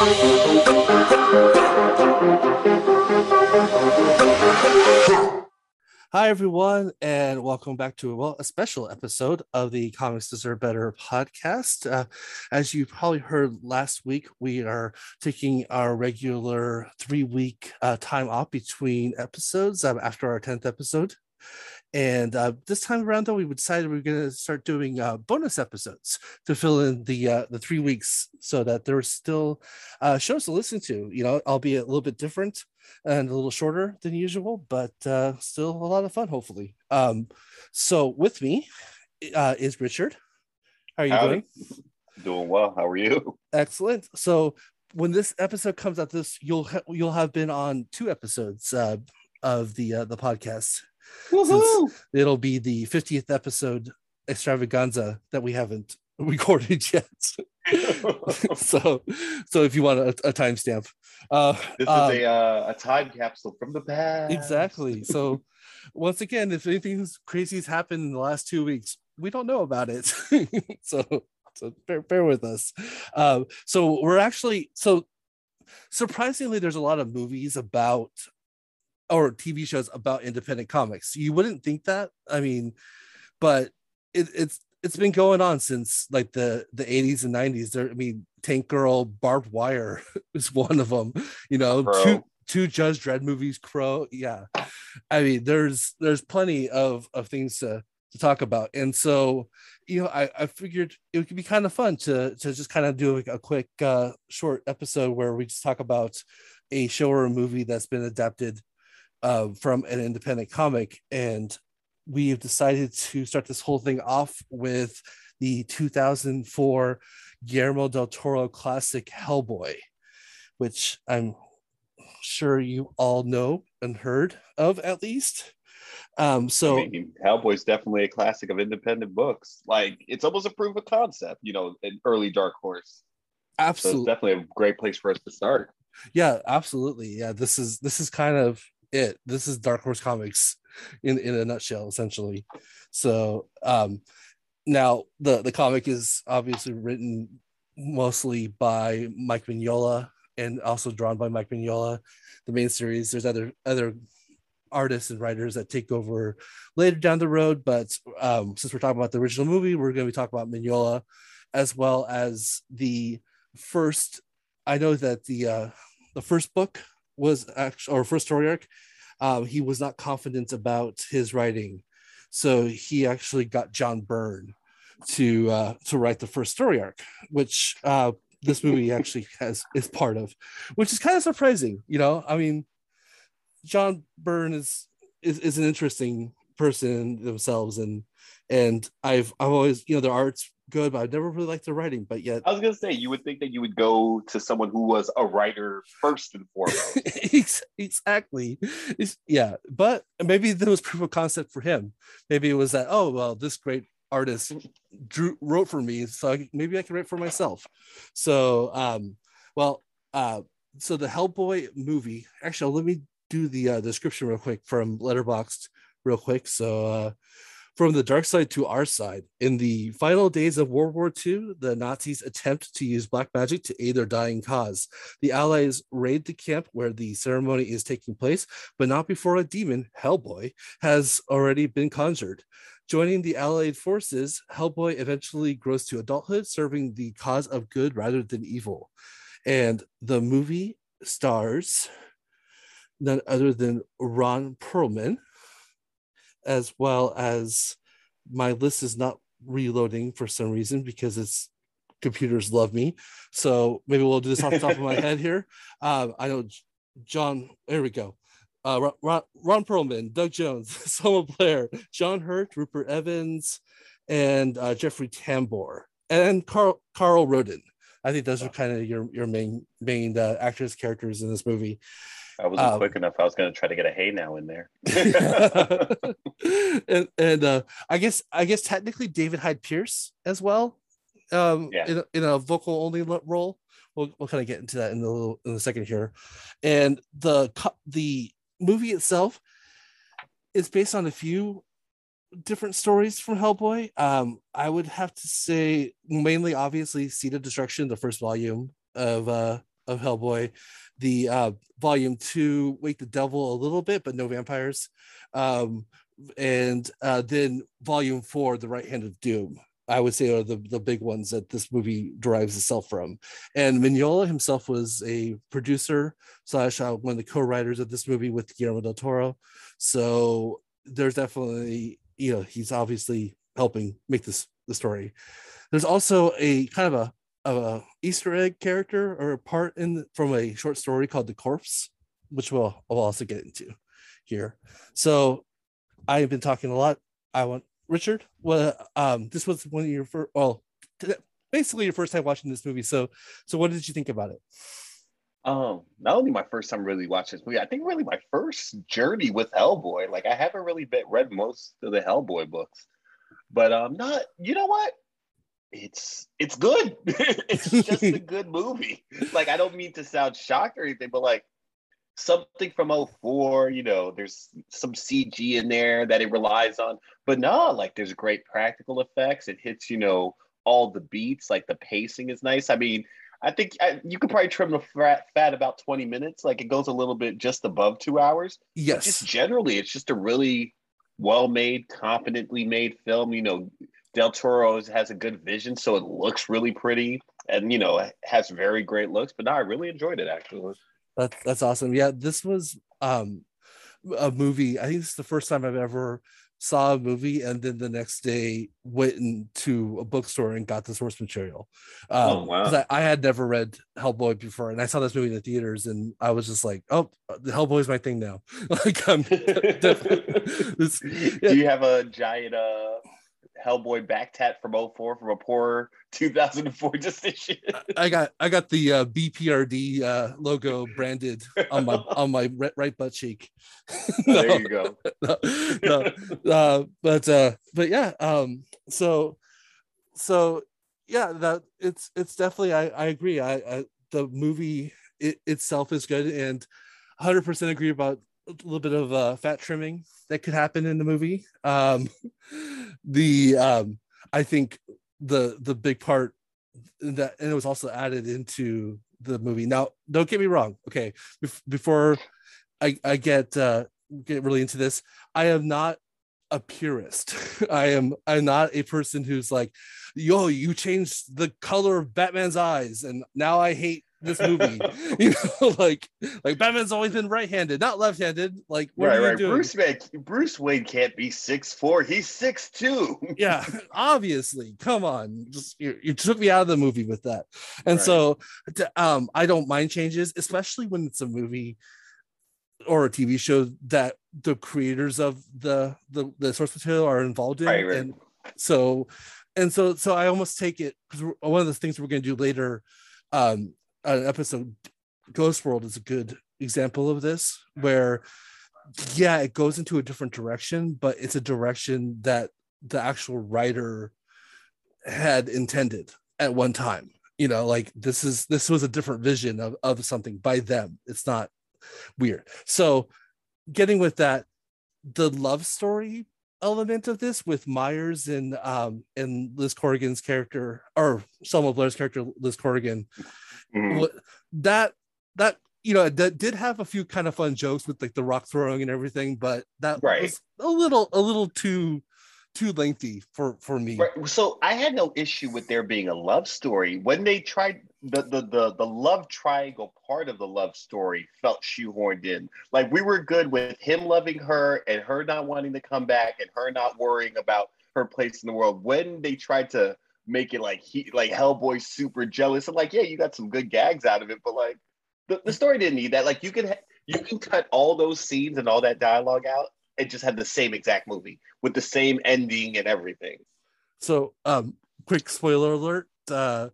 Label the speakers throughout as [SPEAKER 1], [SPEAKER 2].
[SPEAKER 1] Hi, everyone, and welcome back to a well, a special episode of the Comics Deserve Better podcast. Uh, as you probably heard last week, we are taking our regular three week uh, time off between episodes um, after our 10th episode. And uh, this time around, though, we decided we are going to start doing uh, bonus episodes to fill in the uh, the three weeks, so that there are still uh, shows to listen to. You know, albeit a little bit different and a little shorter than usual, but uh, still a lot of fun, hopefully. Um, so with me uh, is Richard. How are you doing?
[SPEAKER 2] Doing well. How are you?
[SPEAKER 1] Excellent. So when this episode comes out, this you'll ha- you'll have been on two episodes uh, of the uh, the podcast. It'll be the 50th episode extravaganza that we haven't recorded yet. so, so if you want a, a timestamp,
[SPEAKER 2] uh, this is um, a uh, a time capsule from the past.
[SPEAKER 1] Exactly. So, once again, if anything crazy has happened in the last two weeks, we don't know about it. so, so bear, bear with us. Uh, so we're actually so surprisingly, there's a lot of movies about or TV shows about independent comics. You wouldn't think that. I mean, but it, it's it's been going on since like the the 80s and 90s there i mean tank girl barbed wire is one of them you know Crow. two two judge dredd movies crow yeah i mean there's there's plenty of of things to to talk about and so you know i i figured it could be kind of fun to to just kind of do a, a quick uh short episode where we just talk about a show or a movie that's been adapted uh, from an independent comic and we've decided to start this whole thing off with the 2004 Guillermo del Toro classic Hellboy, which I'm sure you all know and heard of at least. Um, so I
[SPEAKER 2] mean, Hellboy's definitely a classic of independent books. Like it's almost a proof of concept, you know, an early Dark Horse.
[SPEAKER 1] Absolutely,
[SPEAKER 2] so definitely a great place for us to start.
[SPEAKER 1] Yeah, absolutely. Yeah, this is this is kind of it. This is Dark Horse Comics in in a nutshell, essentially. So um, now the the comic is obviously written mostly by Mike Mignola and also drawn by Mike Mignola. The main series, there's other other artists and writers that take over later down the road, but um, since we're talking about the original movie, we're going to be talking about Mignola as well as the first. I know that the uh, the first book was actually or first story arc um, he was not confident about his writing, so he actually got John Byrne to uh, to write the first story arc, which uh, this movie actually has is part of, which is kind of surprising. You know, I mean, John Byrne is is, is an interesting person themselves, and and I've I've always you know their art's good, but I've never really liked the writing. But yet,
[SPEAKER 2] I was gonna say you would think that you would go to someone who was a writer first and foremost.
[SPEAKER 1] exactly, it's, yeah. But maybe there was proof of concept for him. Maybe it was that oh well, this great artist drew wrote for me, so I, maybe I can write for myself. So, um, well, uh, so the Hellboy movie. Actually, let me do the uh, description real quick from Letterboxd, real quick. So. Uh, from the dark side to our side. In the final days of World War II, the Nazis attempt to use black magic to aid their dying cause. The Allies raid the camp where the ceremony is taking place, but not before a demon, Hellboy, has already been conjured. Joining the Allied forces, Hellboy eventually grows to adulthood, serving the cause of good rather than evil. And the movie stars none other than Ron Perlman, as well as my list is not reloading for some reason because it's computers love me. So maybe we'll do this off the top of my head here. Um, I know John, there we go. Uh, Ron, Ron Perlman, Doug Jones, Selma Blair, John Hurt, Rupert Evans, and uh, Jeffrey Tambor, and Carl Carl Roden. I think those are kind of your your main main uh, actors characters in this movie.
[SPEAKER 2] I wasn't um, quick enough. I was going to try to get a hey now in there.
[SPEAKER 1] and, and uh, I guess I guess technically David Hyde Pierce as well. Um, yeah. in, a, in a vocal only role. We'll, we'll kind of get into that in the little, in a second here. And the the movie itself is based on a few different stories from Hellboy. Um, I would have to say mainly, obviously, Seed of Destruction, the first volume of uh, of Hellboy, the uh, volume two, Wake the Devil a little bit, but no vampires, um, and uh, then volume four, The Right Hand of Doom. I would say are the, the big ones that this movie derives itself from. And Mignola himself was a producer slash uh, one of the co-writers of this movie with Guillermo del Toro. So there's definitely, you know, he's obviously helping make this the story. There's also a kind of a, a Easter egg character or a part in from a short story called The Corpse, which we'll, we'll also get into here. So I have been talking a lot. I want Richard, well, um, this was one of your first, well, basically your first time watching this movie. So, so what did you think about it?
[SPEAKER 2] Um, not only my first time really watching this movie, I think really my first journey with Hellboy. Like I haven't really been, read most of the Hellboy books, but um, not. You know what? It's it's good. it's just a good movie. Like I don't mean to sound shocked or anything, but like something from 04, you know, there's some CG in there that it relies on. But no, like there's great practical effects. It hits, you know, all the beats, like the pacing is nice. I mean, I think I, you could probably trim the fat, fat about 20 minutes. Like it goes a little bit just above two hours.
[SPEAKER 1] Yes.
[SPEAKER 2] But just generally, it's just a really well made, competently made film. You know, Del Toro has a good vision, so it looks really pretty and, you know, has very great looks. But no, I really enjoyed it actually.
[SPEAKER 1] That's that's awesome. Yeah, this was um a movie. I think this is the first time I've ever saw a movie and then the next day went into a bookstore and got the source material. Um, oh wow! I, I, had never read Hellboy before, and I saw this movie in the theaters, and I was just like, "Oh, the Hellboy's my thing now." like, I'm
[SPEAKER 2] this, yeah. Do you have a giant uh Hellboy back tat from 04 from a poor 2004 decision.
[SPEAKER 1] I got I got the uh, BPRD uh, logo branded on my on my right butt cheek.
[SPEAKER 2] no, there you go.
[SPEAKER 1] No, no, uh, but uh, but yeah, um, so so yeah, that it's it's definitely I I agree. I, I the movie it, itself is good and 100% agree about a little bit of uh, fat trimming that could happen in the movie. Um, the um, I think the the big part that and it was also added into the movie. Now, don't get me wrong. Okay, before I I get uh, get really into this, I am not a purist. I am I'm not a person who's like, yo, you changed the color of Batman's eyes, and now I hate this movie. you know, like like Batman's always been right-handed, not left-handed. Like what
[SPEAKER 2] right, right. Doing? Bruce Wayne, Bruce Wayne can't be six four. He's six two.
[SPEAKER 1] yeah, obviously. Come on, just you, you, took me out of the movie with that. And right. so, um, I don't mind changes, especially when it's a movie or a TV show that the creators of the the, the source material are involved in. Right, right. And so, and so, so I almost take it because one of the things we're going to do later um an episode ghost world is a good example of this where yeah it goes into a different direction but it's a direction that the actual writer had intended at one time. You know like this is this was a different vision of, of something by them. It's not weird. So getting with that the love story element of this with Myers and um and Liz Corrigan's character or Selma Blair's character Liz Corrigan mm-hmm. that that you know that did have a few kind of fun jokes with like the rock throwing and everything but that right. was a little a little too too lengthy for for me
[SPEAKER 2] right. so i had no issue with there being a love story when they tried the, the the the love triangle part of the love story felt shoehorned in like we were good with him loving her and her not wanting to come back and her not worrying about her place in the world when they tried to make it like he like Hellboy super jealous. And like, yeah, you got some good gags out of it, but like the, the story didn't need that. Like you can you can cut all those scenes and all that dialogue out and just had the same exact movie with the same ending and everything.
[SPEAKER 1] So um quick spoiler alert. Uh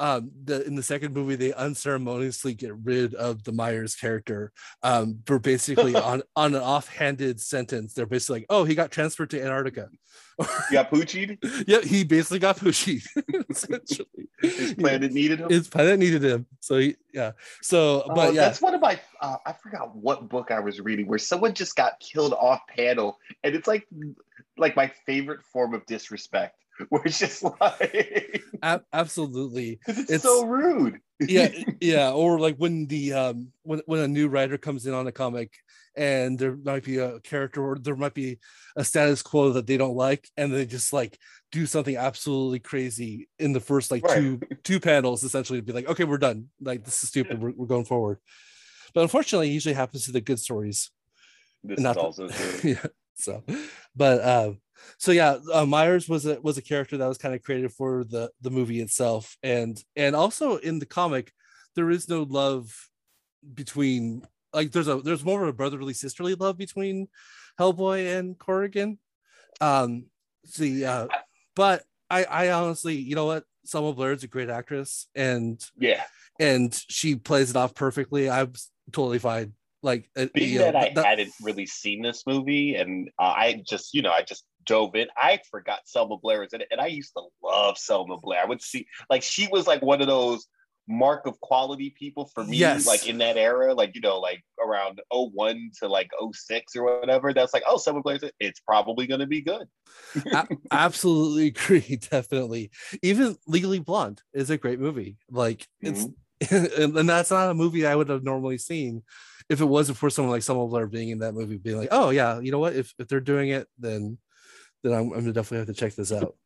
[SPEAKER 1] um, the, in the second movie, they unceremoniously get rid of the Myers character um, for basically on, on an offhanded sentence. They're basically like, oh, he got transferred to Antarctica.
[SPEAKER 2] He got poochied?
[SPEAKER 1] yeah, he basically got poochied.
[SPEAKER 2] essentially. His planet needed him?
[SPEAKER 1] His planet needed him. So, he, yeah. So, but uh, yeah.
[SPEAKER 2] That's one of my, uh, I forgot what book I was reading where someone just got killed off panel. And it's like, like my favorite form of disrespect it's just like
[SPEAKER 1] A- absolutely.
[SPEAKER 2] because it's,
[SPEAKER 1] It's-
[SPEAKER 2] so rude.
[SPEAKER 1] yeah yeah or like when the um when, when a new writer comes in on a comic and there might be a character or there might be a status quo that they don't like and they just like do something absolutely crazy in the first like
[SPEAKER 2] Right.
[SPEAKER 1] two two panels essentially to be like okay we're done like this is stupid we're, we're going forward but unfortunately it usually happens to the good stories
[SPEAKER 2] This is
[SPEAKER 1] the-
[SPEAKER 2] also true.
[SPEAKER 1] yeah so but uh so yeah uh, myers was a was a character that was kind of created for the the movie itself. And and also in the comic there is no love between like there's a there's more of a brotherly sisterly love between hellboy and corrigan. Um see uh but i i honestly you know what? Selma Blair is a great actress and
[SPEAKER 2] Yeah.
[SPEAKER 1] and she plays it off perfectly. I'm totally fine. Like uh,
[SPEAKER 2] Being
[SPEAKER 1] you know,
[SPEAKER 2] that I
[SPEAKER 1] that-
[SPEAKER 2] hadn't really seen this movie and uh, I just, you know, I just dove in. I forgot Selma Blair was in it. And I used to love Selma Blair. I would see, like, she was like one of those mark of quality people for me,
[SPEAKER 1] Yes.
[SPEAKER 2] like in that era, like, you know, like around 01 to like 06 or whatever. That's like, oh, Selma it. It's probably going to be good.
[SPEAKER 1] A- absolutely agree definitely even legally blonde is a great movie like it's mm-hmm. and, and that's not a movie i would have normally seen if it wasn't for someone like Selma Blair being in that movie being like oh yeah you know what if, if they're doing it then then i'm, I'm gonna definitely have to check this out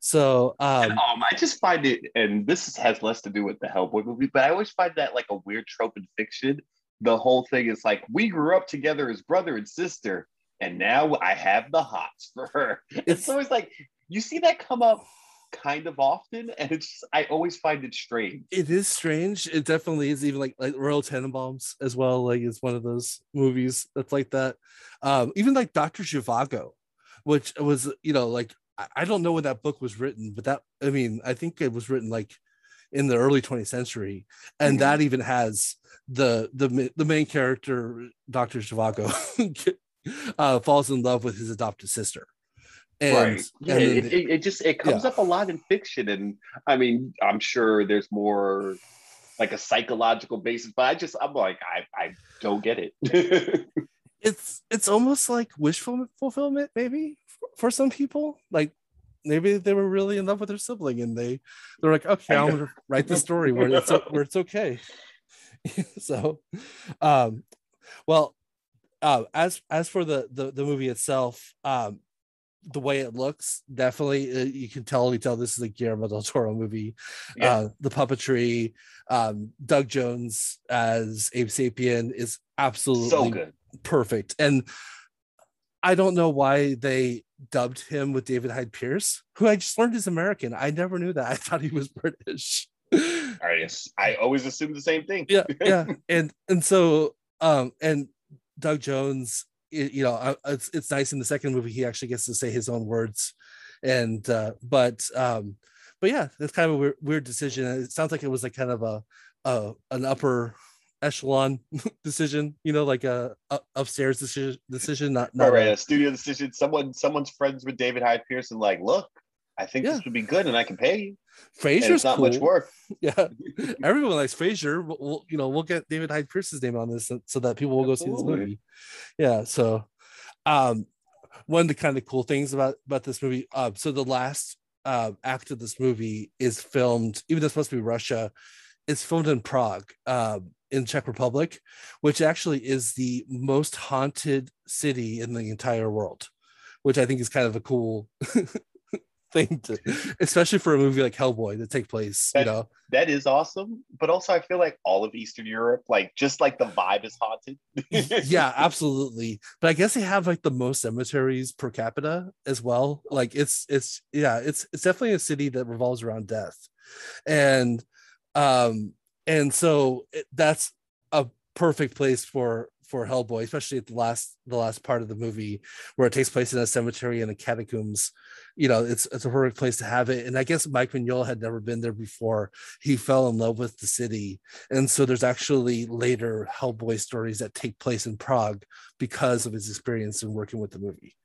[SPEAKER 1] so
[SPEAKER 2] And,
[SPEAKER 1] um
[SPEAKER 2] um, I just find it, and this has less to do with the Hellboy movie, but I always find that like a weird trope in fiction. The whole thing is like we grew up together as brother and sister, and now I have the hots for her. It's
[SPEAKER 1] It's-
[SPEAKER 2] always like you see that come up kind of often, and it's just, I always find it strange.
[SPEAKER 1] it is strange it definitely is even like like royal tenenbaums as well like it's one of those movies that's like that um even like dr Zhivago, which was you know like I- don't know when that book was written but that i mean i think it was written like in the early 20th century and
[SPEAKER 2] Mhm.
[SPEAKER 1] that even has the the the main character dr Zhivago, uh falls in love with his adopted sister and,
[SPEAKER 2] right? Yeah,
[SPEAKER 1] and
[SPEAKER 2] it,
[SPEAKER 1] then-
[SPEAKER 2] it, it just it comes up a lot in fiction, and I mean, I'm sure there's more like a psychological basis, but I just I'm like I I don't get it.
[SPEAKER 1] it's it's almost like wishful fulfillment maybe for, for some people like maybe they were really in love with their sibling and they they're like okay i'm gonna write the story where it's where it's okay so um well uh as as for the the, the movie itself um the way it looks definitely uh, you can tell you tell this is a Guillermo del Toro movie
[SPEAKER 2] Yeah.
[SPEAKER 1] uh the puppetry um Doug Jones as Abe Sapien is absolutely
[SPEAKER 2] so good.
[SPEAKER 1] Perfect. And I don't know why they dubbed him with David Hyde Pierce, who I just learned is American. I never knew that. I thought he was British.
[SPEAKER 2] I I always assume the same thing.
[SPEAKER 1] yeah, yeah. And and so um and Doug Jones, you know, it's it's nice in the second movie he actually gets to say his own words. And uh but um but yeah, that's kind of a weird, weird decision. It sounds like it was like kind of a uh an upper echelon decision, you know, like a, a upstairs decision decision, not not
[SPEAKER 2] All right,
[SPEAKER 1] a-
[SPEAKER 2] studio decision. Someone someone's friends with David Hyde Pierce. Like, look, I think
[SPEAKER 1] Yeah.
[SPEAKER 2] this would be good, and I can pay you. And
[SPEAKER 1] Frasier's
[SPEAKER 2] not
[SPEAKER 1] cool.
[SPEAKER 2] much work.
[SPEAKER 1] Yeah, everyone likes Frasier. We'll, we'll- you know, we'll get David Hyde Pierce's name on this so, that people will go see this movie. Yeah. So, um, one of the kind of cool things about about this movie, uh, so the last uh, act of this movie is filmed, even though it's supposed to be Russia, it's filmed in Prague, um, in Czech Republic, which actually is the most haunted city in the entire world, which I think is kind of a cool thing to, especially for a movie like Hellboy to take place. You know,
[SPEAKER 2] That is awesome. But also, I feel like all of Eastern Europe, like just like the vibe is haunted.
[SPEAKER 1] yeah, absolutely. But I guess they have like the most cemeteries per capita as well. Like it's it's yeah, it's it's definitely a city that revolves around death, and um and so it, that's a perfect place for for Hellboy, especially at the last the last part of the movie where it takes place in a cemetery in the catacombs. You know, it's it's a perfect place to have it. And I guess Mike Mignola had never been there before. He fell in love with the city and so there's actually later Hellboy stories that take place in Prague because of his experience in working with the movie,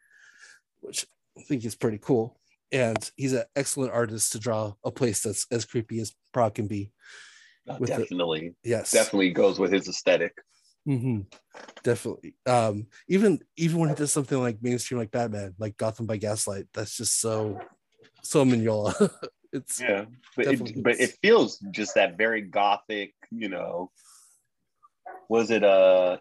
[SPEAKER 1] which I think is pretty cool. And he's an excellent artist to draw a place that's as creepy as Prague can be.
[SPEAKER 2] Oh,
[SPEAKER 1] With the-
[SPEAKER 2] definitely,
[SPEAKER 1] Yes,
[SPEAKER 2] definitely goes with his aesthetic.
[SPEAKER 1] Mhm. definitely. Um, even even when he does something like mainstream, like Batman, like Gotham by Gaslight, that's just so so Mignola. it's
[SPEAKER 2] Yeah, but it, but it feels just that very gothic, you know. Was it a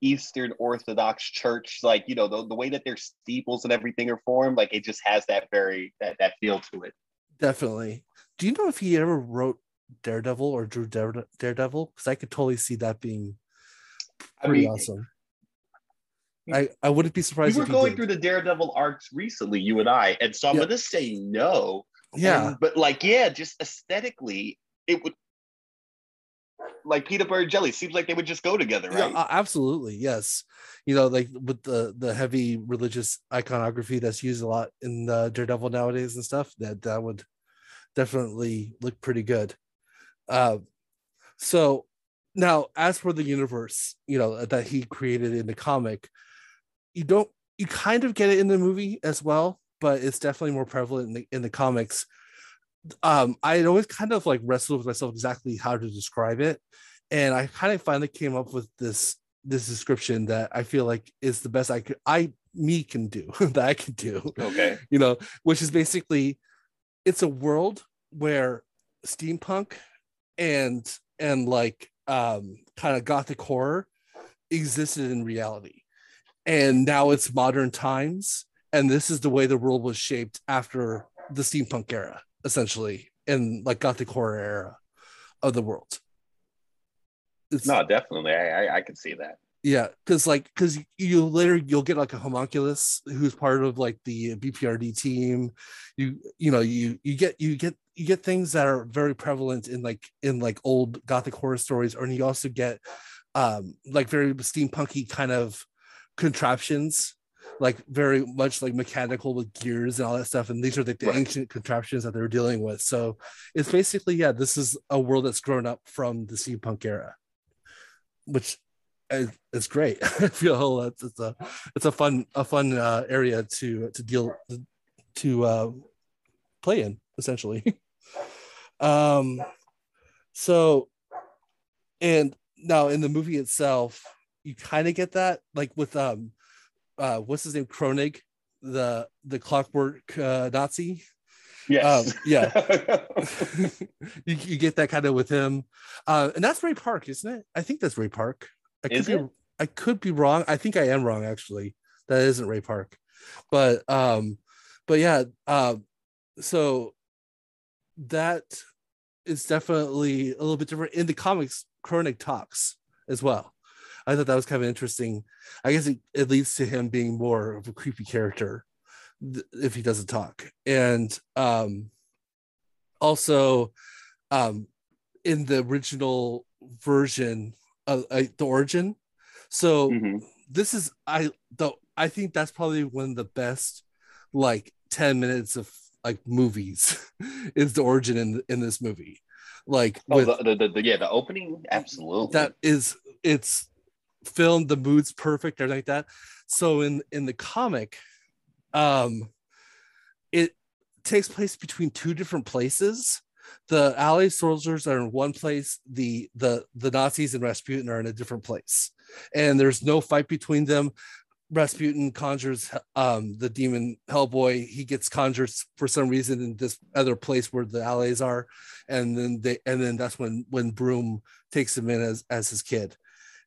[SPEAKER 2] Eastern Orthodox church? Like you know the, the way that their steeples and everything are formed, like it just has that very that that feel to it.
[SPEAKER 1] definitely. Do you know if he ever wrote Daredevil or drew Dare- Daredevil? Because I could totally see that being
[SPEAKER 2] I
[SPEAKER 1] pretty
[SPEAKER 2] mean,
[SPEAKER 1] awesome. I, I wouldn't be
[SPEAKER 2] we
[SPEAKER 1] surprised
[SPEAKER 2] were
[SPEAKER 1] if he
[SPEAKER 2] going through the Daredevil arcs recently, you and I, and so I'm
[SPEAKER 1] Yeah.
[SPEAKER 2] gonna say no.
[SPEAKER 1] yeah,
[SPEAKER 2] And- but like, yeah, just aesthetically, it would like peanut butter and jelly. Seems like they would just go together,
[SPEAKER 1] Yeah,
[SPEAKER 2] right?
[SPEAKER 1] a- absolutely. Yes. You know, like with the the heavy religious iconography that's used a lot in the Daredevil nowadays and stuff, that that would definitely look pretty good. Uh, so now, as for the universe, you know that he created in the comic, you don't you kind of get it in the movie as well, but it's definitely more prevalent in the in the comics. Um, I had always kind of like wrestled with myself exactly how to describe it, and I kind of finally came up with this this description that I feel like is the best I could I me can do that I can do
[SPEAKER 2] okay.
[SPEAKER 1] you know, which is basically it's a world where steampunk and and like um kind of gothic horror existed in reality. And now it's modern times and this is the way the world was shaped after the steampunk era essentially in like gothic horror era of the world. It's,
[SPEAKER 2] No, definitely. I I, I can see that.
[SPEAKER 1] Yeah, because like because you later you'll get like a homunculus who's part of like the BPRD team. You you know you you get you get you get things that are very prevalent in like in like old gothic horror stories, or you also get um like very steampunky kind of contraptions, like very much like mechanical with gears and all that stuff. And these are like the
[SPEAKER 2] Right.
[SPEAKER 1] ancient contraptions that they're dealing with. So it's basically yeah, this is a world that's grown up from the steampunk era, which is great. I feel that's it's a it's a fun a fun uh, area to to deal to uh, play in essentially. um, so and now in the movie itself, you kind of get that like with um, uh, what's his name, Kronig, the the clockwork uh, Nazi.
[SPEAKER 2] Yes.
[SPEAKER 1] Um, yeah. you, you get that kind of with him, uh, and that's Ray Park, isn't it? I think that's Ray Park. I could
[SPEAKER 2] Is
[SPEAKER 1] be
[SPEAKER 2] it?
[SPEAKER 1] I could be wrong. I think I am wrong actually. That isn't Ray Park, but um, but yeah, um, so that is definitely a little bit different in the comics. Kronig talks as well. I thought that was kind of interesting. I guess it, it leads to him being more of a creepy character th- if he doesn't talk. And um also um in the original version uh, the origin. So
[SPEAKER 2] Mhm.
[SPEAKER 1] this is I though I think that's probably one of the best like 10 minutes of like movies is the origin in in this movie. Like
[SPEAKER 2] Oh,
[SPEAKER 1] with
[SPEAKER 2] the, the, the, the- yeah, the opening, absolutely.
[SPEAKER 1] that is it's filmed the mood's perfect everything like that so in in the comic um it takes place between two different places the allied soldiers are in one place the the the nazis and rasputin are in a different place. And there's no fight between them. Rasputin conjures um the demon hellboy. He gets conjured for some reason in this other place where the allies are. And then they and then that's when when broom takes him in as as his kid.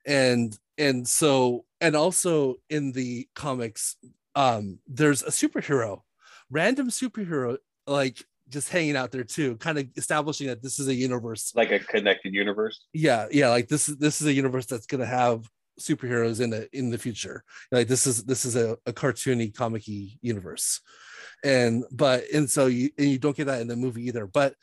[SPEAKER 1] And and so and also in the comics um there's a superhero random superhero like just hanging out there too kind of establishing that this is a universe
[SPEAKER 2] like a connected universe.
[SPEAKER 1] yeah yeah like this is this is a universe that's going to have superheroes in it in the future like this is this is a, a cartoony comic-y universe and but and so you and you don't get that in the movie either but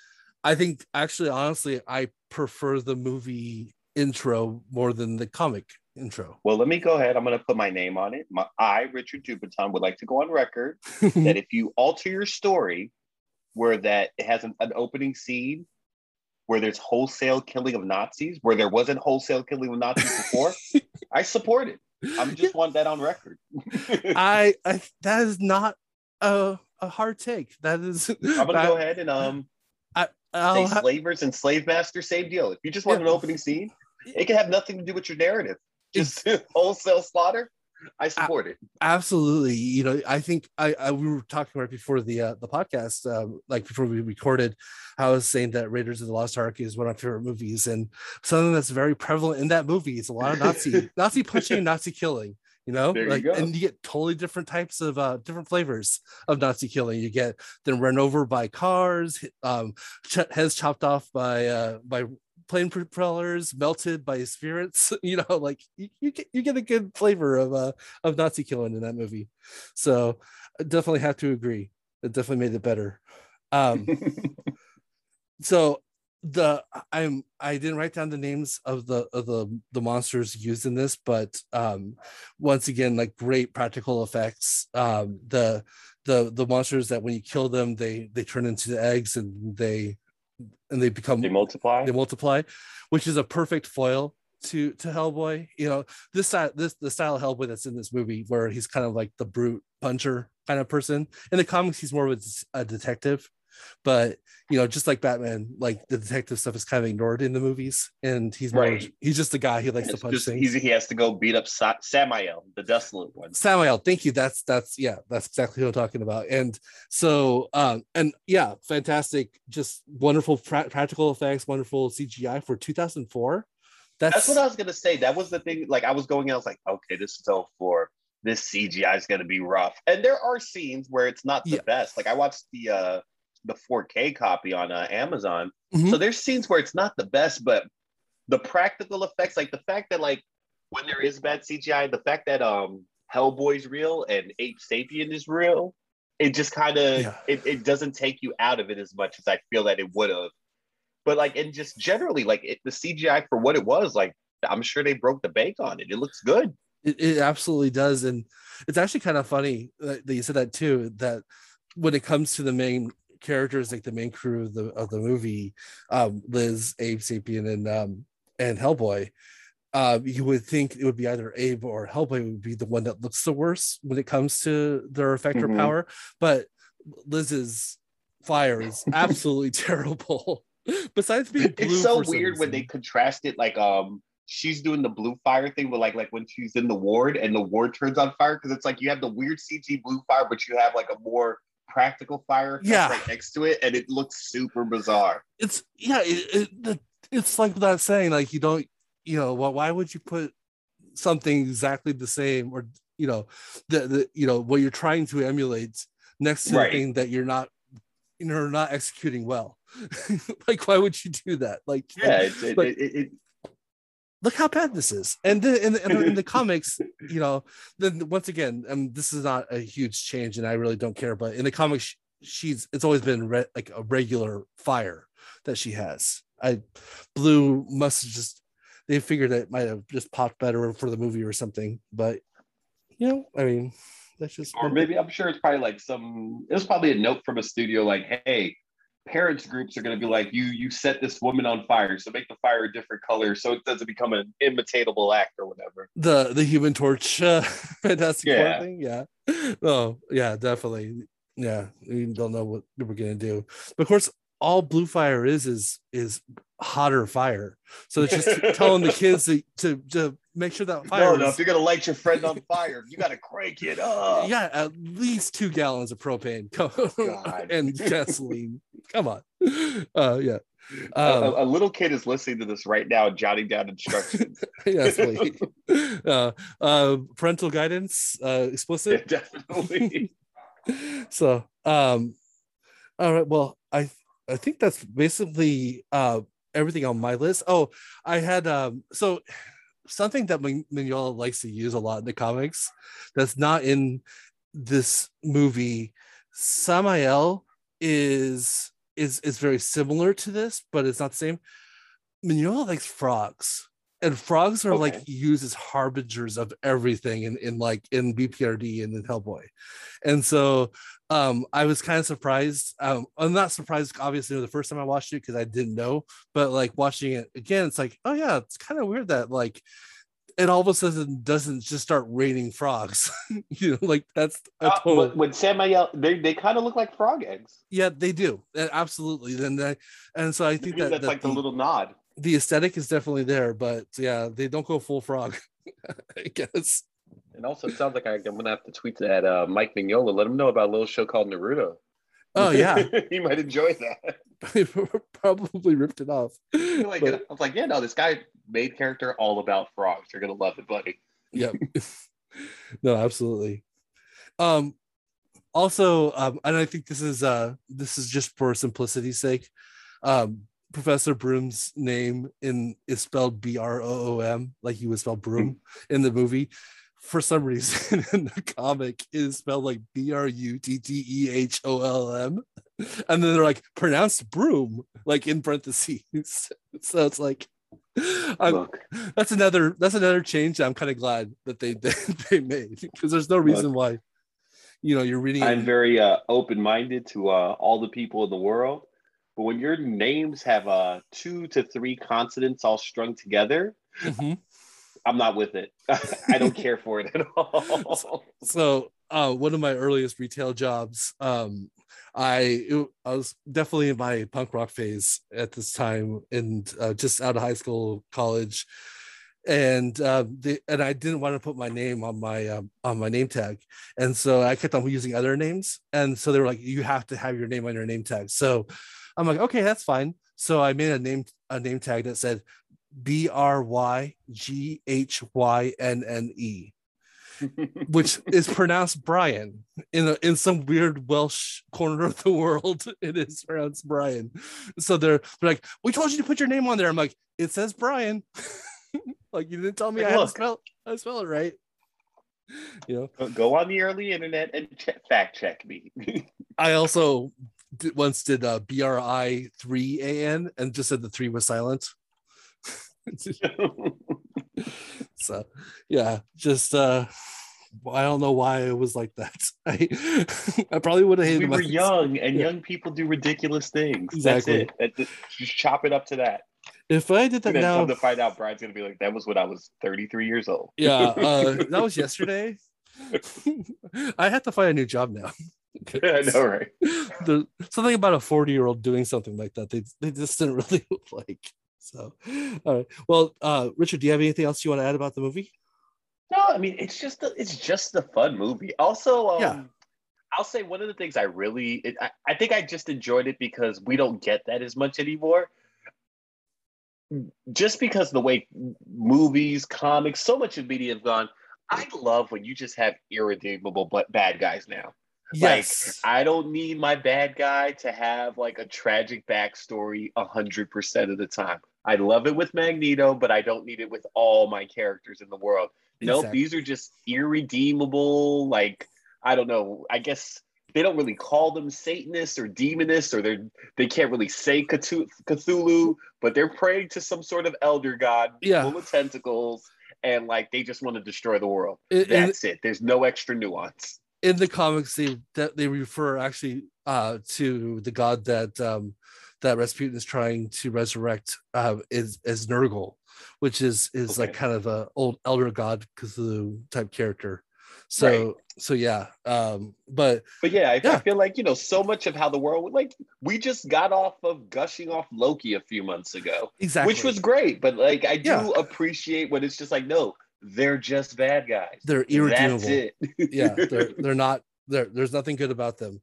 [SPEAKER 1] i think actually honestly i prefer the movie intro more than the comic intro
[SPEAKER 2] Well, let me go ahead. I'm going to put my name on it. My, I, Richard Dubiton, would like to go on record that if you alter your story where that it has an, an opening scene where there's wholesale killing of Nazis, where there wasn't wholesale killing of Nazis before, I support it. I'm just want that on record.
[SPEAKER 1] I, I that is not a, a hard take that is
[SPEAKER 2] I'm gonna
[SPEAKER 1] I-
[SPEAKER 2] go ahead and um
[SPEAKER 1] I,
[SPEAKER 2] say
[SPEAKER 1] I'll ha-
[SPEAKER 2] slavers and slave masters, same deal. If you just want
[SPEAKER 1] Yeah.
[SPEAKER 2] an opening scene, it can have nothing to do with your narrative. Just wholesale slaughter. I support it.
[SPEAKER 1] Absolutely. You know, I think I, I we were talking right before the uh, the podcast, um, like before we recorded, I was saying that Raiders of the Lost Ark is one of my favorite movies, and something that's very prevalent in that movie is a lot of Nazi Nazi punching, and Nazi killing. You know,
[SPEAKER 2] There you
[SPEAKER 1] like,
[SPEAKER 2] go.
[SPEAKER 1] and you get totally different types of uh, different flavors of Nazi killing. You get them run over by cars, um, ch- heads chopped off by uh, by plane propellers, melted by spirits. You know, like you, you get you get a good flavor of uh of Nazi killing in that movie. So I definitely have to agree. It definitely made it better. Um, so the I'm I didn't write down the names of the of the the monsters used in this, but um once again, like great practical effects. Um the the the monsters that when you kill them, they they turn into the eggs and they and they become
[SPEAKER 2] they multiply.
[SPEAKER 1] they multiply, which is a perfect foil to to Hellboy. You know, this style this the style of Hellboy that's in this movie where he's kind of like the brute puncher kind of person. In the comics, he's more of a, a detective, but you know, just like Batman, like the detective stuff is kind of ignored in the movies, and he's more
[SPEAKER 2] Right.
[SPEAKER 1] he's just the guy he likes to punch
[SPEAKER 2] just,
[SPEAKER 1] things.
[SPEAKER 2] he has to go beat up Sa- Samael, the desolate one.
[SPEAKER 1] Samuel, thank you. That's that's yeah, that's exactly what I'm talking about. And so um and yeah, fantastic, just wonderful pra- practical effects, wonderful CGI for 2004. That's,
[SPEAKER 2] That's what I was gonna say. That was the thing. Like I was going, in, I was like, okay, this is 04. This CGI is gonna be rough. And there are scenes where it's not the
[SPEAKER 1] Yeah.
[SPEAKER 2] best. Like I watched the uh the 4K copy on uh, Amazon.
[SPEAKER 1] Mhm.
[SPEAKER 2] So there's scenes where it's not the best, but the practical effects, like the fact that like when there is bad CGI, the fact that um Hellboy's real and Abe Sapien is real, it just kind of
[SPEAKER 1] Yeah.
[SPEAKER 2] it, it doesn't take you out of it as much as I feel that it would have. But like, and just generally, like it, the CGI for what it was, like I'm sure they broke the bank on it. It looks good.
[SPEAKER 1] It, it absolutely does, and it's actually kind of funny that you said that too. That when it comes to the main characters, like the main crew of the of the movie, um, Liz, Abe Sapien, and um, and Hellboy, uh, you would think it would be either Abe or Hellboy would be the one that looks the worst when it comes to their effector
[SPEAKER 2] Mhm.
[SPEAKER 1] power, but Liz's fire is absolutely terrible. Besides being blue,
[SPEAKER 2] It's so weird when they contrast it, like um. She's doing the blue fire thing, but like like when she's in the ward and the ward turns on fire, because it's like you have the weird CG blue fire, but you have like a more practical fire
[SPEAKER 1] Yeah.
[SPEAKER 2] right next to it, and it looks super bizarre.
[SPEAKER 1] it's yeah it, it, it's like that saying like you don't you know well, why would you put something exactly the same or you know the, the you know what you're trying to emulate next to
[SPEAKER 2] Right.
[SPEAKER 1] the thing that you're not you know not executing well like why would you do that like
[SPEAKER 2] Yeah, it, it, it-
[SPEAKER 1] look how bad this is and then in, in, in the comics you know then once again um this is not a huge change and i really don't care but in the comics she's it's always been re- like a regular fire that she has i blue must have just they figured that it might have just popped better for the movie or something but you know i mean that's just
[SPEAKER 2] or maybe I'm sure it's probably like some. It was probably a note from a studio, like, "Hey, parents groups are going to be like, you you set this woman on fire, so make the fire a different color, so it doesn't become an imitatable act or whatever."
[SPEAKER 1] the the human torch uh, fantastic
[SPEAKER 2] Yeah.
[SPEAKER 1] thing? Yeah. Oh yeah definitely. Yeah we don't know what we're gonna do. But of course all blue fire is is is hotter fire. So it's just telling the kids to, to to make sure that fire
[SPEAKER 2] No, no, if you're gonna light your friend on fire, you gotta crank it up.
[SPEAKER 1] yeah at least two gallons of propane. And gasoline. Come on. Uh yeah.
[SPEAKER 2] A-
[SPEAKER 1] um,
[SPEAKER 2] a, a little kid is listening to this right now, jotting down instructions.
[SPEAKER 1] yes please. uh uh parental guidance uh explicit?
[SPEAKER 2] Yeah, definitely.
[SPEAKER 1] so um all right. Well i i think that's basically uh everything on my list. Oh i had um so something that mignola likes to use a lot in the comics that's not in this movie samael is is is very similar to this but it's not the same. Mignola likes frogs and frogs are like used as harbingers of everything in, in like in bprd and in hellboy and so um i was kind of surprised um i'm not surprised obviously the first time i watched it because i didn't know but like watching it again it's like oh yeah it's kind of weird that like it all of a sudden doesn't just start raining frogs you know like that's a
[SPEAKER 2] Uh,
[SPEAKER 1] total
[SPEAKER 2] when, when Samael, they, they kind of look like frog eggs.
[SPEAKER 1] yeah they do absolutely then they, and so i think that,
[SPEAKER 2] that's
[SPEAKER 1] that
[SPEAKER 2] like the,
[SPEAKER 1] the,
[SPEAKER 2] little nod.
[SPEAKER 1] The aesthetic is definitely there but yeah they don't go full frog i guess
[SPEAKER 2] And also, it sounds like I, am gonna have to tweet that uh, Mike Mignola. Let him know about a little show called Naruto.
[SPEAKER 1] Oh yeah,
[SPEAKER 2] he might enjoy that.
[SPEAKER 1] Probably ripped it off.
[SPEAKER 2] Like, but, I was like, yeah, no, this guy made character all about frogs. You're gonna love it, buddy.
[SPEAKER 1] Yep. no, absolutely. Um, also, um, and I think this is uh this is just for simplicity's sake. Um, Professor Broom's name in is spelled B R O O M, like he would spell broom in the movie for some reason in the comic is spelled like B R U T T E H O L M. And then they're like pronounced broom, like in parentheses. So it's like that's another that's another change I'm kind of glad that they they, they made because there's no reason Look, why you know you're reading
[SPEAKER 2] I'm very uh, open-minded to uh, all the people in the world but when your names have uh, two to three consonants all strung together mm-hmm. I'm not with it. I don't care for it at all.
[SPEAKER 1] So, uh, one of my earliest retail jobs, um, I it, I was definitely in my punk rock phase at this time, and uh, just out of high school, college, and uh, the, and I didn't want to put my name on my um, on my name tag, and so I kept on using other names, and so they were like, "You have to have your name on your name tag." So I'm like, "Okay, that's fine." So I made a name a name tag that said B R Y G H Y N N E, which is pronounced Brian in a, in some weird Welsh corner of the world. It is pronounced Brian. So they're they're like, we told you to put your name on there. I'm like, it says Brian. like you didn't tell me like, I had to spell I spell it right. You
[SPEAKER 2] know, go on the early internet and check, fact check me.
[SPEAKER 1] I also did, once did uh, B R I three A N and just said the three was silent. so yeah, just uh I don't know why it was like that. I I probably would have hated.
[SPEAKER 2] We were young, and yeah. young people do ridiculous things. Exactly. That's it. just chop it up to that.
[SPEAKER 1] If I did that now,
[SPEAKER 2] come to find out, Brian's gonna be like, "That was when I was 33 years old."
[SPEAKER 1] Yeah, uh, that was yesterday. I have to find a new job now.
[SPEAKER 2] I know, right?
[SPEAKER 1] There's something about a 40 year old doing something like that. They they just didn't really like. So, all right. Well, uh, Richard, do you have anything else you want to add about the movie?
[SPEAKER 2] No, I mean it's just a, it's just a fun movie. Also, um, yeah. I'll say one of the things I really it, I, I think I just enjoyed it because we don't get that as much anymore. Just because the way movies, comics, so much of media have gone, I love when you just have irredeemable but bad guys now. Yes. Like, I don't need my bad guy to have like a tragic backstory a hundred percent of the time. I love it with Magneto, but I don't need it with all my characters in the world. Exactly. Nope, these are just irredeemable. Like I don't know. I guess they don't really call them Satanists or demonists, or they're they can't really say Cthulhu, but they're praying to some sort of elder god yeah. full of tentacles, and like they just want to destroy the world. It, That's it. There's no extra nuance.
[SPEAKER 1] In the comics, they that they refer actually uh, to the god that um, that Rasputin is trying to resurrect uh, is is Nurgle, which is is okay. like kind of a old elder god Cthulhu type character. So right. so yeah, um, but
[SPEAKER 2] but yeah I, yeah, I feel like you know so much of how the world like we just got off of gushing off Loki a few months ago,
[SPEAKER 1] exactly,
[SPEAKER 2] which was great. But like I do yeah. appreciate when it's just like no, they're just bad guys.
[SPEAKER 1] They're irredeemable. yeah, they're they're not. There, there's nothing good about them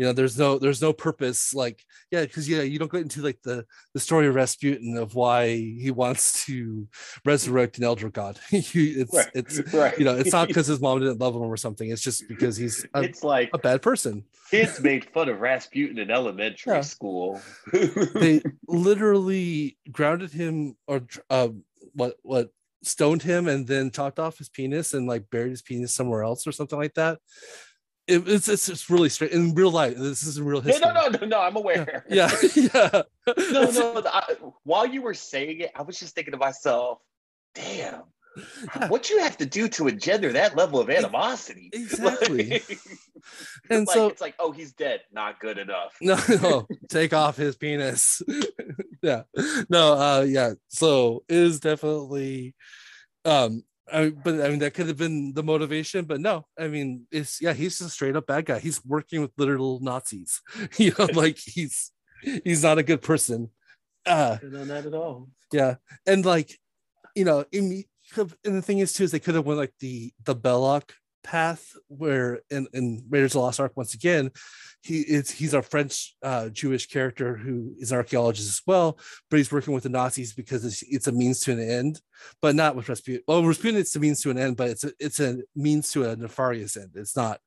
[SPEAKER 1] you know there's no there's no purpose like yeah because yeah you don't get into like the the story of rasputin of why he wants to resurrect an elder god it's right. it's right. you know it's not because his mom didn't love him or something it's just because he's a,
[SPEAKER 2] it's like
[SPEAKER 1] a bad person
[SPEAKER 2] kids made fun of rasputin in elementary yeah. school
[SPEAKER 1] they literally grounded him or uh, what what stoned him and then chopped off his penis and like buried his penis somewhere else or something like that it, it's it's just really straight in real life. This is real history.
[SPEAKER 2] no, no, no, no. I'm aware.
[SPEAKER 1] Yeah, yeah.
[SPEAKER 2] no, no. I, while you were saying it, I was just thinking to myself, "Damn, yeah. what you have to do to engender that level of animosity?"
[SPEAKER 1] Exactly.
[SPEAKER 2] Like, and like, so it's like, oh, he's dead. Not good enough.
[SPEAKER 1] No, no. Take off his penis. Yeah. No. Uh. Yeah. So it is definitely um I, but I mean that could have been the motivation, but no. I mean, it's yeah, he's just a straight up bad guy. He's working with literal Nazis. you know, like he's he's not a good person. Uh
[SPEAKER 2] no, not at all.
[SPEAKER 1] Yeah, and like you know, in, and the thing is too is they could have went like the the Belloq path where in, in Raiders of the Lost Ark once again, he is he's our French uh, Jewish character who is an archaeologist as well, but he's working with the Nazis because it's, it's a means to an end, but not with Rasputin. Well, Rasputin it's a means to an end, but it's a, it's a means to a nefarious end. It's not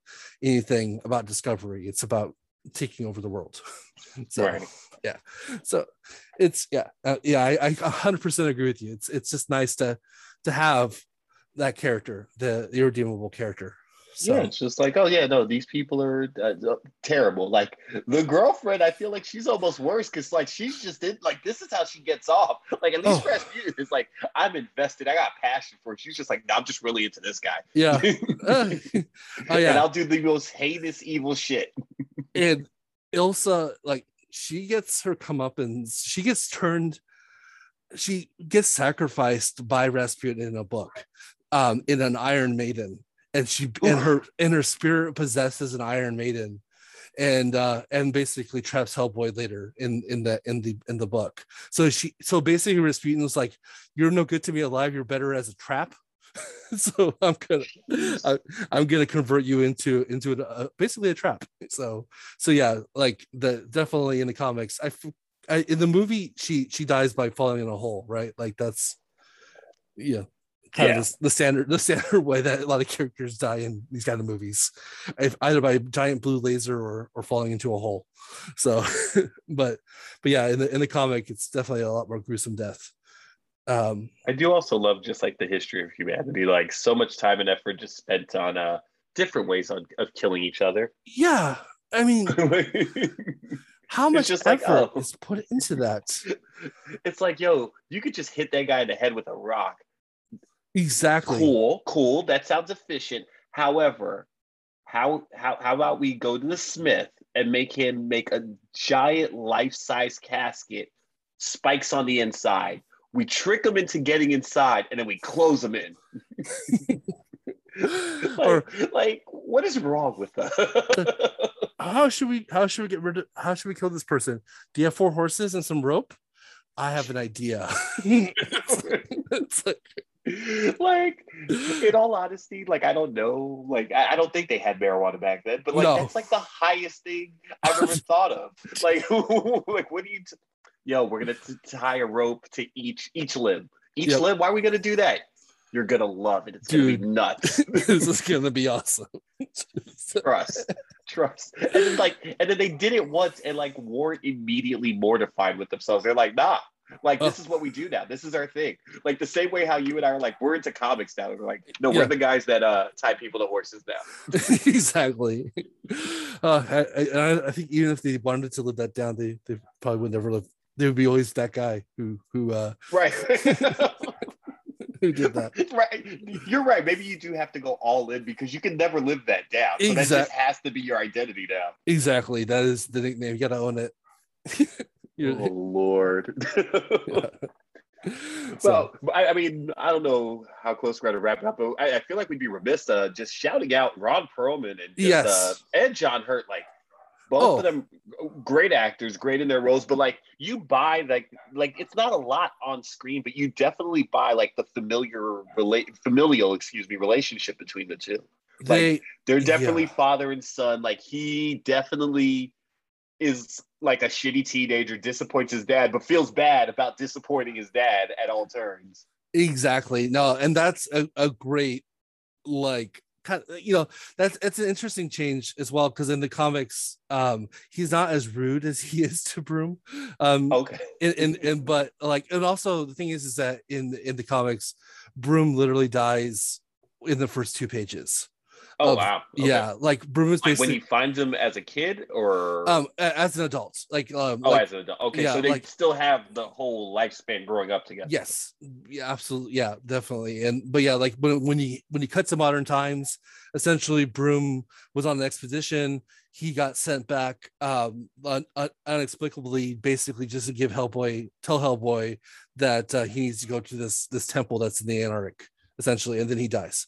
[SPEAKER 1] anything about discovery. It's about taking over the world. so right. yeah, so it's yeah uh, yeah I, I 100% agree with you. It's it's just nice to to have that character, the irredeemable character.
[SPEAKER 2] So. Yeah, it's just like, oh yeah, no, these people are uh, uh terrible. Like the girlfriend, I feel like she's almost worse because like she's just in like this is how she gets off. Like at least oh. Rasputin is like, I'm invested, I got passion for it. She's just like, no, I'm just really into this guy.
[SPEAKER 1] Yeah.
[SPEAKER 2] oh yeah. And I'll do the most heinous evil shit.
[SPEAKER 1] and Ilsa, like she gets her comeuppance, she gets turned, she gets sacrificed by Rasputin in a book um, in an Iron Maiden, and she and her and her spirit possesses an Iron Maiden, and uh, and basically traps Hellboy later in in the in the in the book. So she so basically Rasputin was like, "You're no good to me alive. You're better as a trap." so I'm gonna I, am gonna convert you into into a, basically a trap. So so yeah, like the definitely in the comics, I, I in the movie she she dies by falling in a hole, right? Like that's yeah kind yeah. of the, the, standard the standard way that a lot of characters die in these kind of movies. If, either by giant blue laser or or falling into a hole. So but but yeah in the in the comic it's definitely a lot more gruesome death.
[SPEAKER 2] Um i do also love just like the history of humanity like so much time and effort just spent on uh different ways on, of killing each other.
[SPEAKER 1] Yeah i mean how much effort like, oh. is put into that?
[SPEAKER 2] It's like yo you could just hit that guy in the head with a rock
[SPEAKER 1] Exactly.
[SPEAKER 2] Cool, cool. That sounds efficient. However, how how how about we go to the smith and make him make a giant life-size casket, spikes on the inside. We trick him into getting inside, and then we close him in. like, or, like, what is wrong with that?
[SPEAKER 1] how should we how should we get rid of how should we kill this person? Do you have four horses and some rope? I have an idea.
[SPEAKER 2] it's like, like in all honesty like i don't know like I, I, don't think they had marijuana back then but like no. that's like the highest thing i've ever thought of. Like like what do you t- yo we're gonna t- tie a rope to each each limb. Each yep. limb? Why are we gonna do that? You're gonna love it. It's Dude, gonna be nuts.
[SPEAKER 1] This is gonna be awesome.
[SPEAKER 2] Trust. Trust. And then like and then they did it once and like weren't immediately mortified with themselves. They're like nah like this is what we do now. This is our thing. Like the same way how you and I are like we're into comics now. We're like no, yeah. we're the guys that uh tie people to horses now.
[SPEAKER 1] exactly. Uh, I, I, I, think even if they wanted to live that down, they, they probably would never live. They would be always that guy who who uh
[SPEAKER 2] right.
[SPEAKER 1] who did that?
[SPEAKER 2] Right. You're right. Maybe you do have to go all in because you can never live that down. So exactly. that just has to be your identity now.
[SPEAKER 1] Exactly. That is the nickname. You gotta own it.
[SPEAKER 2] Oh Lord. well, I, I, mean, I don't know how close we're going to wrap it up, but I, I, feel like we'd be remiss uh, just shouting out Ron Perlman and just, yes. uh, and John Hurt. Like both oh. of them, great actors, great in their roles. But like you buy like like it's not a lot on screen, but you definitely buy like the familiar relate familial, excuse me, relationship between the two. Like they, they're definitely yeah. father and son. Like he definitely is like a shitty teenager, disappoints his dad, but feels bad about disappointing his dad at all turns.
[SPEAKER 1] Exactly. No, and that's a, a great like kind of, you know that's it's an interesting change as well because in the comics um he's not as rude as he is to broom um okay and, and and but like and also the thing is is that in in the comics broom literally dies in the first two pages
[SPEAKER 2] Oh of, wow!
[SPEAKER 1] Okay. Yeah, like Broom is
[SPEAKER 2] basically when he finds him as a kid or
[SPEAKER 1] um as an adult. Like um,
[SPEAKER 2] oh,
[SPEAKER 1] like,
[SPEAKER 2] as an adult. Okay, yeah, so they like, still have the whole lifespan growing up together.
[SPEAKER 1] Yes, yeah, absolutely, yeah, definitely. And but yeah, like when when he when he cuts to modern times, essentially Broom was on an expedition. He got sent back um un, un, unexplicably, basically just to give Hellboy tell Hellboy that uh, he needs to go to this this temple that's in the Antarctic, essentially, and then he dies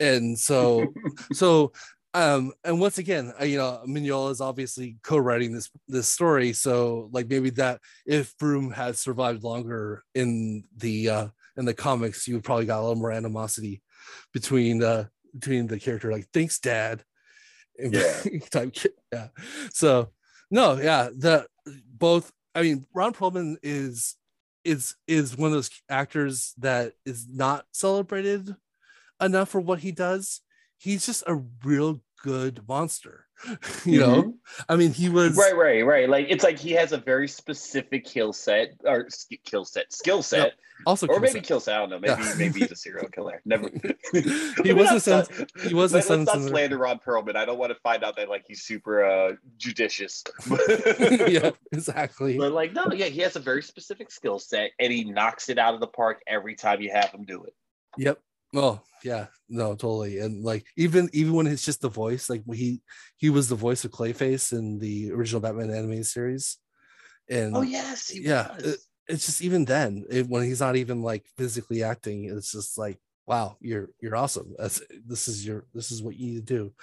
[SPEAKER 1] and so so um and once again you know mignola is obviously co-writing this this story. So like maybe that if broom had survived longer in the uh in the comics you probably got a little more animosity between uh between the character like thanks dad.
[SPEAKER 2] Yeah.
[SPEAKER 1] type yeah. So no yeah the both i mean ron perlman is is is one of those actors that is not celebrated enough for what he does he's just a real good monster you know i mean he was
[SPEAKER 2] Right, right, right. Like it's like he has a very specific kill set or sk- kill set, skill set,
[SPEAKER 1] also
[SPEAKER 2] or maybe
[SPEAKER 1] set.
[SPEAKER 2] kill set. I don't know. Maybe
[SPEAKER 1] Yeah.
[SPEAKER 2] maybe he's a serial killer. Never.
[SPEAKER 1] he wasn't
[SPEAKER 2] Let's
[SPEAKER 1] sen- he wasn't
[SPEAKER 2] Let, us not slander Ron Perlman. I don't want to find out that like he's super uh, judicious.
[SPEAKER 1] yeah exactly
[SPEAKER 2] But like no, yeah, he has a very specific skill set, and he knocks it out of the park every time you have him do it.
[SPEAKER 1] Yep. Oh yeah, no, totally. And like even even when it's just the voice, like he he was the voice of Clayface in the original Batman animated series. And
[SPEAKER 2] Oh yes, he
[SPEAKER 1] yeah, it- it's just even then it, when he's not even like physically acting, it's just like wow, you're you're awesome. That's this is your this is what you need to do.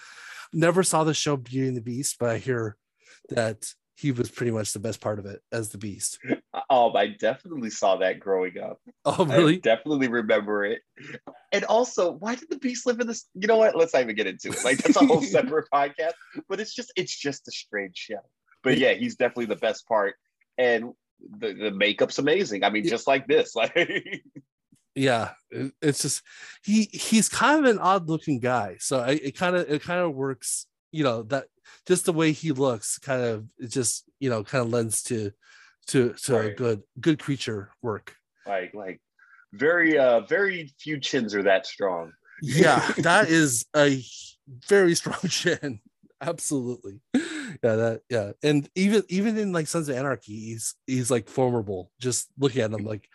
[SPEAKER 1] Never saw the show Beauty and the Beast, but I hear that he was pretty much the best part of it as the Beast.
[SPEAKER 2] Um, I definitely saw that growing up.
[SPEAKER 1] Oh
[SPEAKER 2] I
[SPEAKER 1] really?
[SPEAKER 2] definitely remember it. And also, why did the beast live in this? You know what? Let's not even get into it. Like that's a whole separate podcast. But it's just it's just a strange show. But yeah, he's definitely the best part. And the, the makeup's amazing. I mean, just like this. Like
[SPEAKER 1] yeah it's just he he's kind of an odd looking guy so I, it kind of it kind of works you know that just the way he looks kind of it just you know kind of lends to to to a good good creature work.
[SPEAKER 2] Like like very uh very few chins are that strong.
[SPEAKER 1] yeah that is a very strong chin. Absolutely. Yeah that yeah. And even even in like sons of anarchy he's he's like formidable. Just looking at him like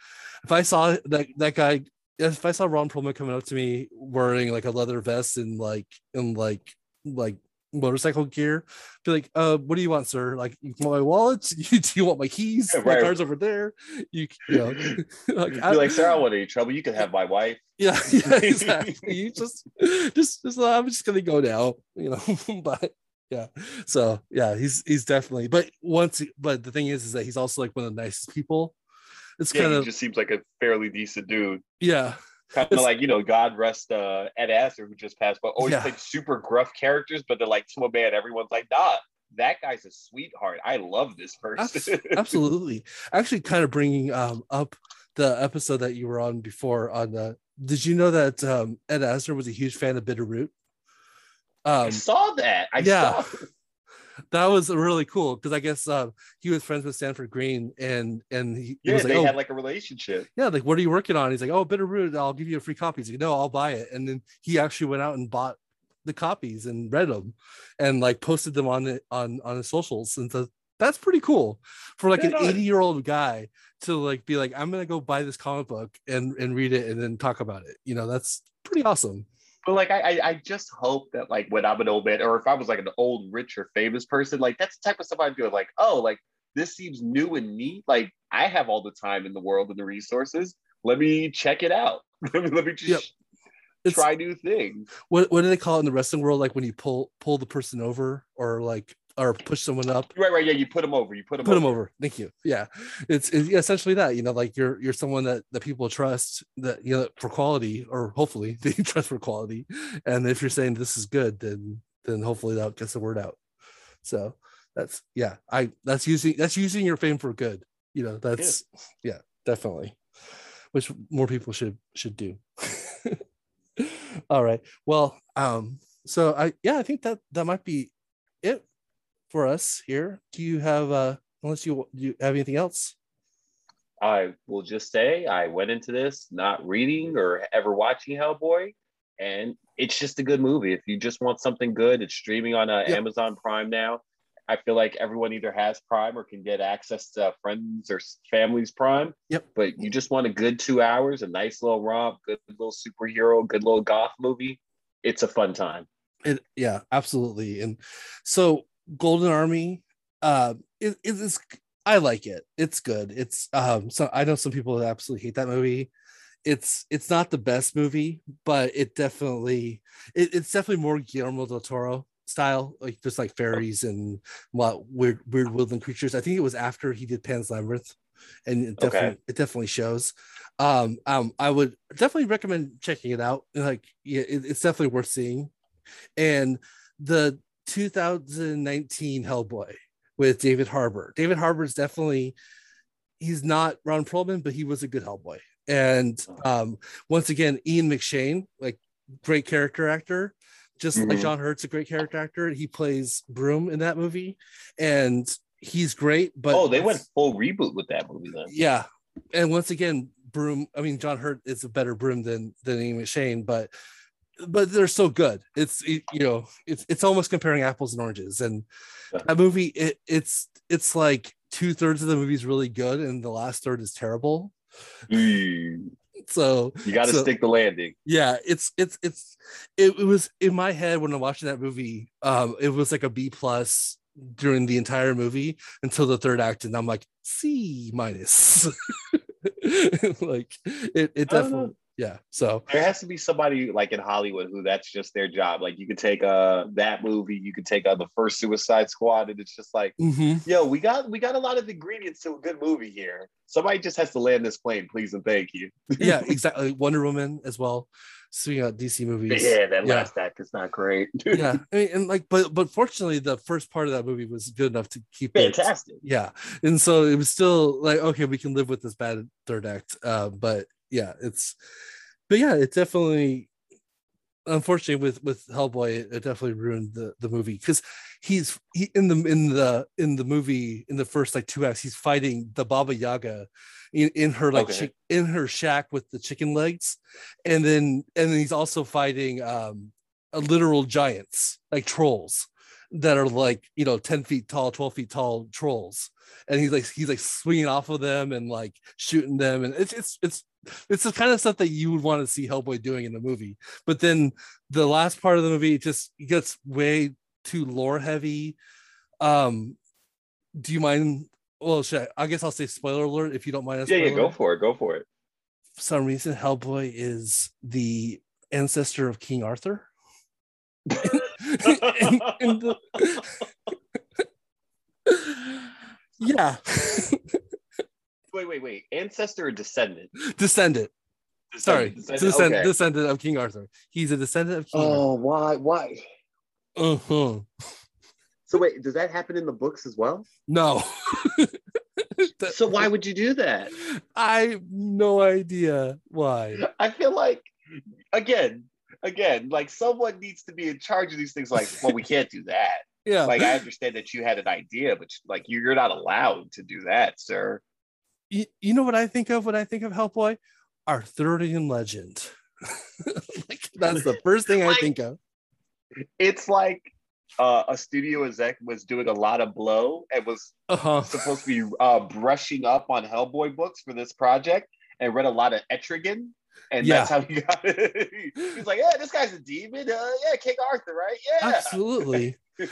[SPEAKER 1] if i saw that that guy if i saw ron perlman coming up to me wearing like a leather vest and like and like like motorcycle gear be like uh what do you want sir like you want my wallet you, do you want my keys
[SPEAKER 2] Yeah,
[SPEAKER 1] my
[SPEAKER 2] right.
[SPEAKER 1] car's over there you, you know like,
[SPEAKER 2] Be
[SPEAKER 1] I-
[SPEAKER 2] like, sir, I don't want any trouble. You can have my wife.
[SPEAKER 1] yeah, yeah, exactly. You just, just, just, I'm just gonna go now, you know. but yeah, so yeah, he's he's definitely. But once, he- but the thing is, is that he's also like one of the nicest people. It's
[SPEAKER 2] Yeah,
[SPEAKER 1] kind of
[SPEAKER 2] just seems like a fairly decent dude.
[SPEAKER 1] yeah,
[SPEAKER 2] Kind of like, you know, God rest uh, Ed Asner, who just passed, but always
[SPEAKER 1] Yeah.
[SPEAKER 2] played super gruff characters, but they're like to a man, everyone's like, nah, that guy's a sweetheart. I love this person.
[SPEAKER 1] absolutely. Actually, kind of bringing um up the episode that you were on before. On the, did you know that um Ed Asner was a huge fan of Bitter Root?
[SPEAKER 2] I
[SPEAKER 1] Um,
[SPEAKER 2] saw that. I
[SPEAKER 1] yeah.
[SPEAKER 2] saw
[SPEAKER 1] that was really cool because I guess uh, he was friends with Stanford Green, and and he, he
[SPEAKER 2] Yeah,
[SPEAKER 1] was like,
[SPEAKER 2] they
[SPEAKER 1] oh,
[SPEAKER 2] had like a relationship.
[SPEAKER 1] yeah, like what are you working on? He's like, oh, Bitter Root, I'll give you a free copy. He's like, no, I'll buy it. And then he actually went out and bought the copies and read them, and like posted them on the on on his socials. And so that's pretty cool for like an 80 year old guy to like be like, I'm gonna go buy this comic book and and read it and then talk about it. You know, that's pretty awesome.
[SPEAKER 2] But like I, I just hope that like when I'm an old man, or if I was like an old, rich or famous person, like that's the type of stuff I'd do. Like, oh, like this seems new and neat. Like I have all the time in the world and the resources. Let me check it out. let me let me just
[SPEAKER 1] Yep. It's
[SPEAKER 2] try new things.
[SPEAKER 1] what what do they call it in the wrestling world? Like when you pull pull the person over or like or push someone up.
[SPEAKER 2] Right, right. Yeah, you put them over. You put them
[SPEAKER 1] put
[SPEAKER 2] over.
[SPEAKER 1] them over thank you yeah it's, it's essentially that you know like you're you're someone that that people trust that you know for quality or hopefully they trust for quality and if you're saying this is good then then hopefully that gets the word out so that's yeah i that's using that's using your fame for good you know that's yeah definitely which more people should should do all right well um so i yeah i think that that might be it for us here do you have uh unless you you have anything else
[SPEAKER 2] I will just say I went into this not reading or ever watching Hellboy, and it's just a good movie. If you just want something good, it's streaming on uh,
[SPEAKER 1] Yep.
[SPEAKER 2] Amazon Prime now. I feel like everyone either has Prime or can get access to friends or s- family's Prime.
[SPEAKER 1] Yep.
[SPEAKER 2] But you just want a good two hours, a nice little romp, good little superhero, good little goth movie. It's a fun time.
[SPEAKER 1] it yeah absolutely and so golden army uh it, it is i like it it's good it's um so i know some people absolutely hate that movie it's it's not the best movie but it definitely it, it's definitely more guillermo del toro style like just like fairies and what weird weird woodland creatures i think it was after he did pan's labyrinth and it definitely
[SPEAKER 2] Okay.
[SPEAKER 1] it definitely shows. Um, um, I would definitely recommend checking it out. Like, yeah, it, it's definitely worth seeing. And the 2019 Hellboy with David Harbour. David Harbour is definitely he's not Ron Perlman, but he was a good Hellboy. And um, once again, Ian McShane, like great character actor, just like
[SPEAKER 2] Mhm.
[SPEAKER 1] John Hurt's a great character actor. He plays Broom in that movie, and he's great. But
[SPEAKER 2] oh, they went full reboot with that movie then.
[SPEAKER 1] yeah. And once again, Broom. I mean, John Hurt is a better Broom than than Ian McShane, but but they're so good. It's it- you know, it's it's almost comparing apples and oranges. And
[SPEAKER 2] Yeah.
[SPEAKER 1] that movie, it it's it's like two thirds of the movie is really good, and the last third is terrible.
[SPEAKER 2] Mm,
[SPEAKER 1] So
[SPEAKER 2] You got to
[SPEAKER 1] So-
[SPEAKER 2] stick the landing.
[SPEAKER 1] yeah, it's it's it's it, it was in my head when I'm watching that movie. Um, it was like a B plus during the entire movie until the third act, and I'm like C minus. like it, it
[SPEAKER 2] I don't know.
[SPEAKER 1] definitely yeah. So
[SPEAKER 2] There has to be somebody like in Hollywood who that's just their job. Like you could take uh that movie, you could take uh, the first Suicide Squad, and it's just like,
[SPEAKER 1] mm-hmm.
[SPEAKER 2] yo, we got we got a lot of ingredients to a good movie here. Somebody just has to land this plane, please and thank you.
[SPEAKER 1] yeah, exactly. Wonder Woman as well. Swinging out DC movies.
[SPEAKER 2] yeah, that
[SPEAKER 1] Yeah.
[SPEAKER 2] last act is not great.
[SPEAKER 1] yeah, I mean, and like, but but fortunately, the first part of that movie was good enough to keep it
[SPEAKER 2] Fantastic.
[SPEAKER 1] yeah and so it was still like okay we can live with this bad third act uh but yeah it's but yeah it definitely unfortunately with with hellboy it, it definitely ruined the the movie because he's he in the in the in the movie in the first like two acts he's fighting the baba yaga in, in her like
[SPEAKER 2] Okay.
[SPEAKER 1] chick in her shack with the chicken legs and then and then he's also fighting um a literal giants like trolls that are like you know 10 feet tall 12 feet tall trolls. And he's like he's like swinging off of them and like shooting them. And it's it's it's it's the kind of stuff that you would want to see hellboy doing in the movie. But then the last part of the movie just gets way too lore heavy. Um do you mind? Well should I, I guess i'll say spoiler alert if you don't mind
[SPEAKER 2] Yeah, yeah, go for it. Go for it.
[SPEAKER 1] for some reason hellboy is the ancestor of king arthur in- in the- yeah
[SPEAKER 2] wait, wait, wait. Ancestor or descendant?
[SPEAKER 1] descendant sorry
[SPEAKER 2] Descendant.
[SPEAKER 1] descendant,
[SPEAKER 2] Okay.
[SPEAKER 1] descendant of king arthur he's a descendant of king
[SPEAKER 2] Oh, why? Why?
[SPEAKER 1] uh-huh.
[SPEAKER 2] So wait, does that happen in the books as well?
[SPEAKER 1] no That-
[SPEAKER 2] So why would you do that?
[SPEAKER 1] i have no idea why
[SPEAKER 2] I feel like, again, again, like someone needs to be in charge of these things. Like, well, we can't do that.
[SPEAKER 1] yeah
[SPEAKER 2] Like, I understand that you had an idea, but like, you're not allowed to do that, sir.
[SPEAKER 1] you, you know what I think of when I think of Hellboy? Arthurian legend. like that's the first thing I think of.
[SPEAKER 2] It's like uh, a studio exec was doing a lot of blow and was
[SPEAKER 1] Uh-huh.
[SPEAKER 2] supposed to be uh, brushing up on Hellboy books for this project and read a lot of Etrigan. And
[SPEAKER 1] Yeah.
[SPEAKER 2] that's how he got it. He's like, yeah, this guy's a demon. Uh, yeah, King Arthur, right? Yeah.
[SPEAKER 1] Absolutely.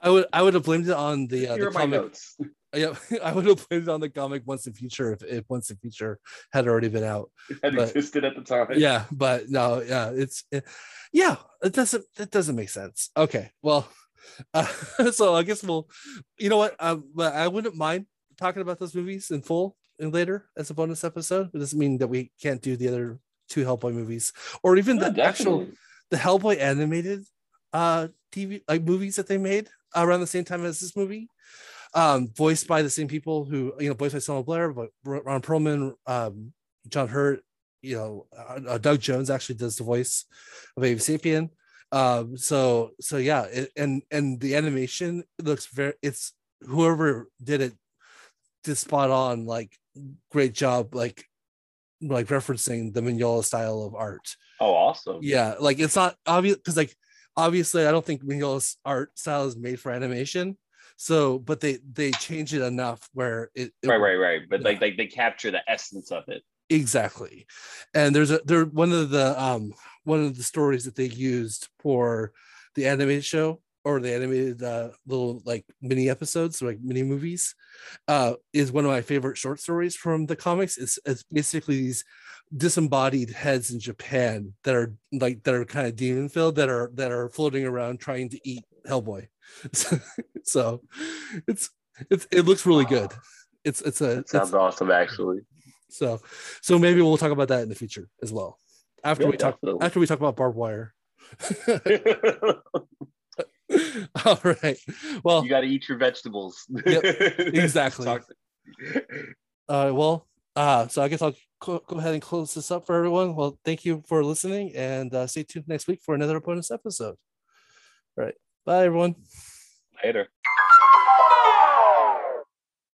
[SPEAKER 1] I would I would have blamed it on the uh, the comic.
[SPEAKER 2] notes.
[SPEAKER 1] Yeah, I would have blamed it on the comic Once and Future if, if Once and Future had already been out.
[SPEAKER 2] had
[SPEAKER 1] But-
[SPEAKER 2] existed at the time.
[SPEAKER 1] Yeah, but no, yeah, it's it, yeah, it doesn't it doesn't make sense. Okay, well, uh, so I guess we'll, you know what, um, but I wouldn't mind talking about those movies in full later as a bonus episode. It doesn't mean that we can't do the other two Hellboy movies or even
[SPEAKER 2] Yeah,
[SPEAKER 1] the actual the Hellboy animated uh TV like movies that they made around the same time as this movie. Um, voiced by the same people who you know, voiced by Selma Blair, but Ron Perlman, um, John Hurt, you know, uh, uh, Doug Jones actually does the voice of Abe Sapien. Um, so so yeah, it, and and the animation looks very. It's whoever did it did spot on. Like great job. Like like referencing the Mignola style of art
[SPEAKER 2] Oh, awesome.
[SPEAKER 1] yeah like it's not obvious because like obviously i don't think Mignola's art style is made for animation so but they they change it enough where it, it-
[SPEAKER 2] Right, right, right. But like, like they capture the essence of it.
[SPEAKER 1] exactly and there's a there one of the um one of the stories that they used for the animated show or the animated uh little like mini episodes like mini movies uh is one of my favorite short stories from the comics it's, it's basically these disembodied heads in japan that are like that are kind of demon filled that are that are floating around trying to eat hellboy so, so it's it's it looks really good It's it's a
[SPEAKER 2] sounds
[SPEAKER 1] it's,
[SPEAKER 2] awesome, actually.
[SPEAKER 1] so so maybe we'll talk about that in the future as well. After
[SPEAKER 2] Yeah,
[SPEAKER 1] we talk
[SPEAKER 2] definitely.
[SPEAKER 1] after we talk about barbed wire. All right. Well,
[SPEAKER 2] you got to eat your vegetables.
[SPEAKER 1] Yep, exactly. Uh, well, uh, so I guess I'll co- go ahead and close this up for everyone. Well, thank you for listening and uh, stay tuned next week for another bonus episode. All right. Bye, everyone.
[SPEAKER 2] Later.